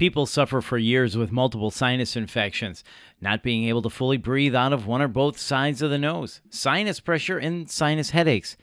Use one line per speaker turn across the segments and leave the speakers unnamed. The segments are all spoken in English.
People suffer for years with multiple sinus infections, not being able to fully breathe out of one or both sides of the nose, sinus pressure, and sinus headaches.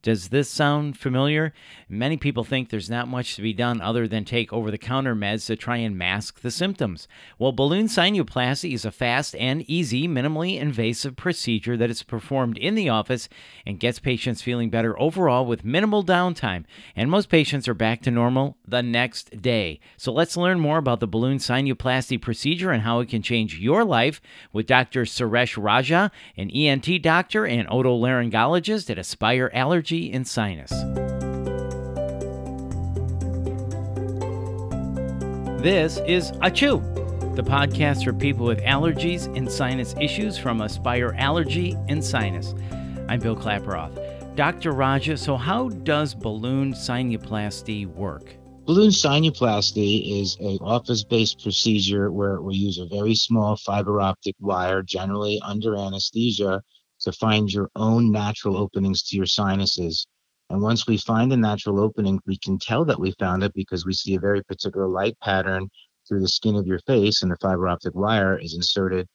Does this sound familiar? Many people think there's not much to be done other than take over the counter meds to try and mask the symptoms. Well, balloon sinuplasty is a fast and easy, minimally invasive procedure that is performed in the office and gets patients feeling better overall with minimal downtime. And most patients are back to normal the next day. So let's learn more about the balloon sinuplasty procedure and how it can change your life with Dr. Suresh Raja, an ENT doctor and otolaryngologist at Aspire Allergy allergy and sinus. This is Achoo, the podcast for people with allergies and sinus issues from Aspire Allergy and Sinus. I'm Bill Klaproth. Dr. Raja, so how does balloon sinuplasty work?
Balloon sinuplasty is an office-based procedure where we use a very small fiber optic wire, generally under anesthesia, to find your own natural openings to your sinuses. And once we find the natural opening, we can tell that we found it because we see a very particular light pattern through the skin of your face, and the fiber optic wire is inserted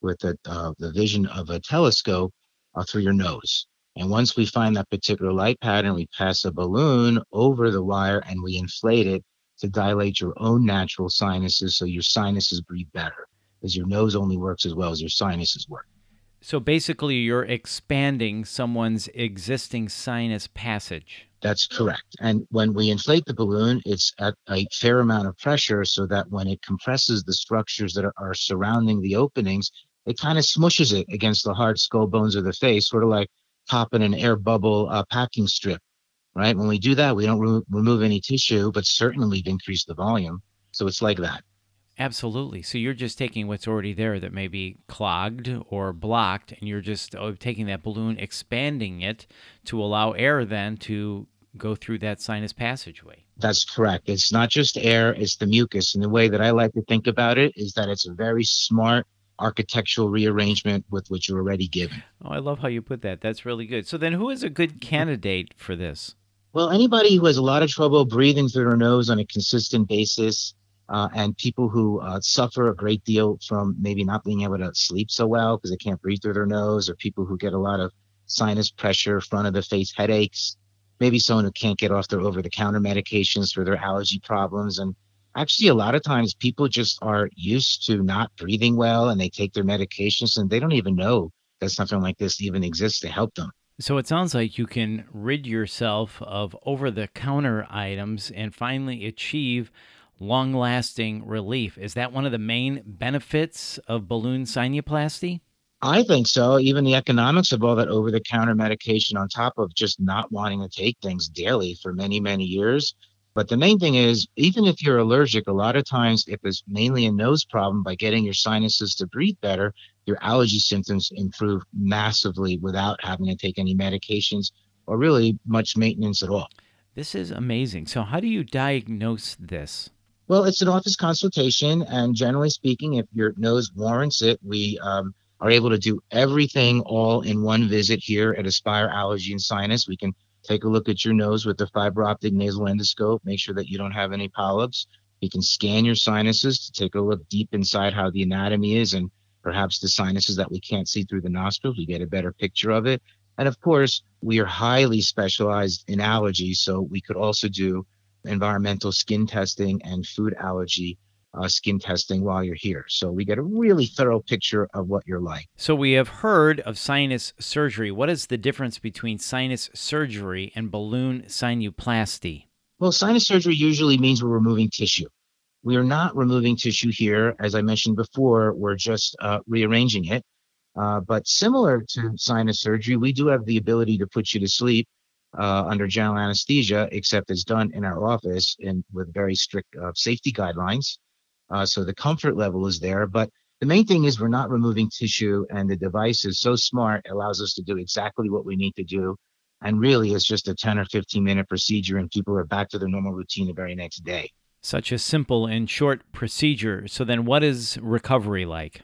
with the, uh, the vision of a telescope uh, through your nose. And once we find that particular light pattern, we pass a balloon over the wire and we inflate it to dilate your own natural sinuses so your sinuses breathe better, because your nose only works as well as your sinuses work.
So basically, you're expanding someone's existing sinus passage.
That's correct. And when we inflate the balloon, it's at a fair amount of pressure so that when it compresses the structures that are, surrounding the openings, it kind of smushes it against the hard skull bones of the face, sort of like popping an air bubble uh, packing strip, right? When we do that, we don't re- remove any tissue, but certainly we've increased the volume. So it's like that.
Absolutely. So you're just taking what's already there that may be clogged or blocked, and you're just uh, taking that balloon, expanding it to allow air then to go through that sinus passageway.
That's correct. It's not just air, it's the mucus. And the way that I like to think about it is that it's a very smart architectural rearrangement with what you're already given.
Oh, I love how you put that. That's really good. So then who is a good candidate for this?
Well, anybody who has a lot of trouble breathing through their nose on a consistent basis, uh, and people who uh, suffer a great deal from maybe not being able to sleep so well because they can't breathe through their nose, or people who get a lot of sinus pressure, front of the face headaches, maybe someone who can't get off their over the counter medications for their allergy problems. And actually, a lot of times people just are used to not breathing well and they take their medications and they don't even know that something like this even exists to help them.
So it sounds like you can rid yourself of over the counter items and finally achieve long lasting relief. Is that one of the main benefits of balloon sinuplasty?
I think so. Even the economics of all that over the counter medication, on top of just not wanting to take things daily for many, many years. But the main thing is, even if you're allergic, a lot of times, if it's mainly a nose problem, by getting your sinuses to breathe better, your allergy symptoms improve massively without having to take any medications or really much maintenance at all.
This is amazing. So, how do you diagnose this?
Well, it's an office consultation, and generally speaking, if your nose warrants it, we um, are able to do everything all in one visit here at Aspire Allergy and Sinus. We can take a look at your nose with the fiber optic nasal endoscope, make sure that you don't have any polyps. We can scan your sinuses to take a look deep inside how the anatomy is and perhaps the sinuses that we can't see through the nostrils. We get a better picture of it. And of course, we are highly specialized in allergy, so we could also do environmental skin testing and food allergy uh, skin testing while you're here. So we get a really thorough picture of what you're like.
So we have heard of sinus surgery. What is the difference between sinus surgery and balloon sinuplasty?
Well, sinus surgery usually means we're removing tissue. We are not removing tissue here. As I mentioned before, we're just uh, rearranging it. Uh, but similar to sinus surgery, we do have the ability to put you to sleep uh, under general anesthesia, except it's done in our office and with very strict uh, safety guidelines. Uh, so the comfort level is there. But the main thing is we're not removing tissue, and the device is so smart, it allows us to do exactly what we need to do. And really, it's just a 10 or 15 minute procedure, and people are back to their normal routine the very next day.
Such a simple and short procedure. So, then what is recovery like?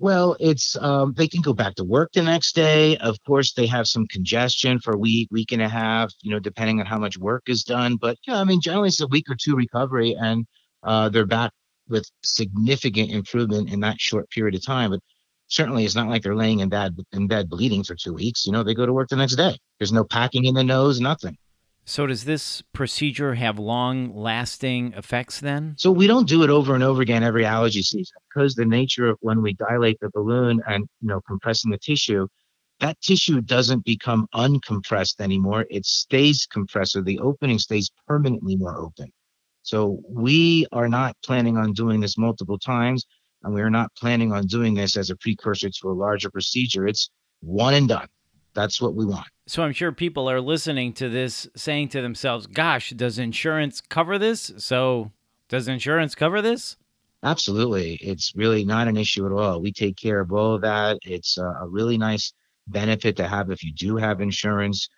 Well, it's um, they can go back to work the next day. Of course, they have some congestion for a week, week and a half, you know, depending on how much work is done. But yeah, I mean, generally it's a week or two recovery, and uh, they're back with significant improvement in that short period of time. But certainly it's not like they're laying in bed in bed bleeding for two weeks. You know, they go to work the next day. There's no packing in the nose, nothing.
So does this procedure have long lasting effects then?
So we don't do it over and over again every allergy season because the nature of when we dilate the balloon and you know compressing the tissue, that tissue doesn't become uncompressed anymore. It stays compressed, so the opening stays permanently more open. So we are not planning on doing this multiple times, and we are not planning on doing this as a precursor to a larger procedure. It's one and done. That's what we want.
So I'm sure people are listening to this saying to themselves, gosh, does insurance cover this? So does insurance cover this?
Absolutely. It's really not an issue at all. We take care of all of that. It's a really nice benefit to have if you do have insurance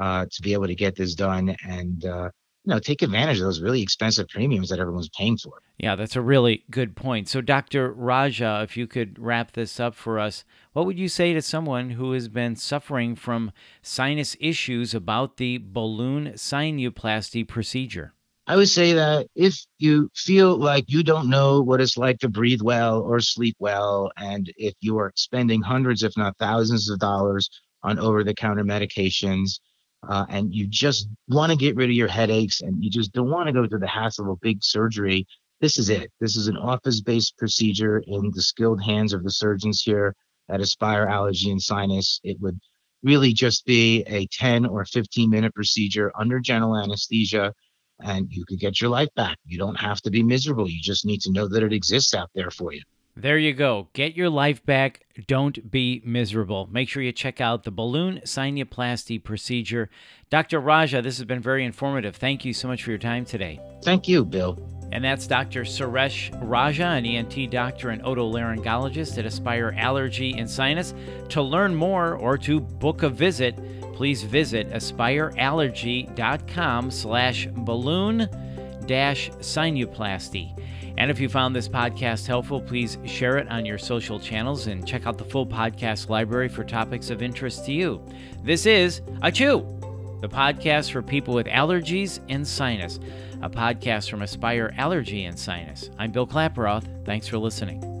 uh, to be able to get this done and uh, you know take advantage of those really expensive premiums that everyone's paying for.
Yeah, that's a really good point. So, Dr. Raja, if you could wrap this up for us, what would you say to someone who has been suffering from sinus issues about the balloon sinuplasty procedure?
I would say that if you feel like you don't know what it's like to breathe well or sleep well, and if you are spending hundreds, if not thousands of dollars on over the counter medications, uh, and you just want to get rid of your headaches and you just don't want to go through the hassle of a big surgery, this is it. This is an office based procedure in the skilled hands of the surgeons here at Aspire Allergy and Sinus. It would really just be a 10 or 15 minute procedure under general anesthesia and you could get your life back. You don't have to be miserable. You just need to know that it exists out there for you.
There you go. Get your life back. Don't be miserable. Make sure you check out the balloon sinuplasty procedure. Dr. Raja, this has been very informative. Thank you so much for your time today.
Thank you, Bill.
And that's Dr. Suresh Raja, an ENT doctor and otolaryngologist at Aspire Allergy and Sinus. To learn more or to book a visit, please visit aspireallergy.com slash balloon dash sinuplasty. And if you found this podcast helpful, please share it on your social channels and check out the full podcast library for topics of interest to you. This is Achoo, the podcast for people with allergies and sinus, a podcast from Aspire Allergy and Sinus. I'm Bill Klaproth. Thanks for listening.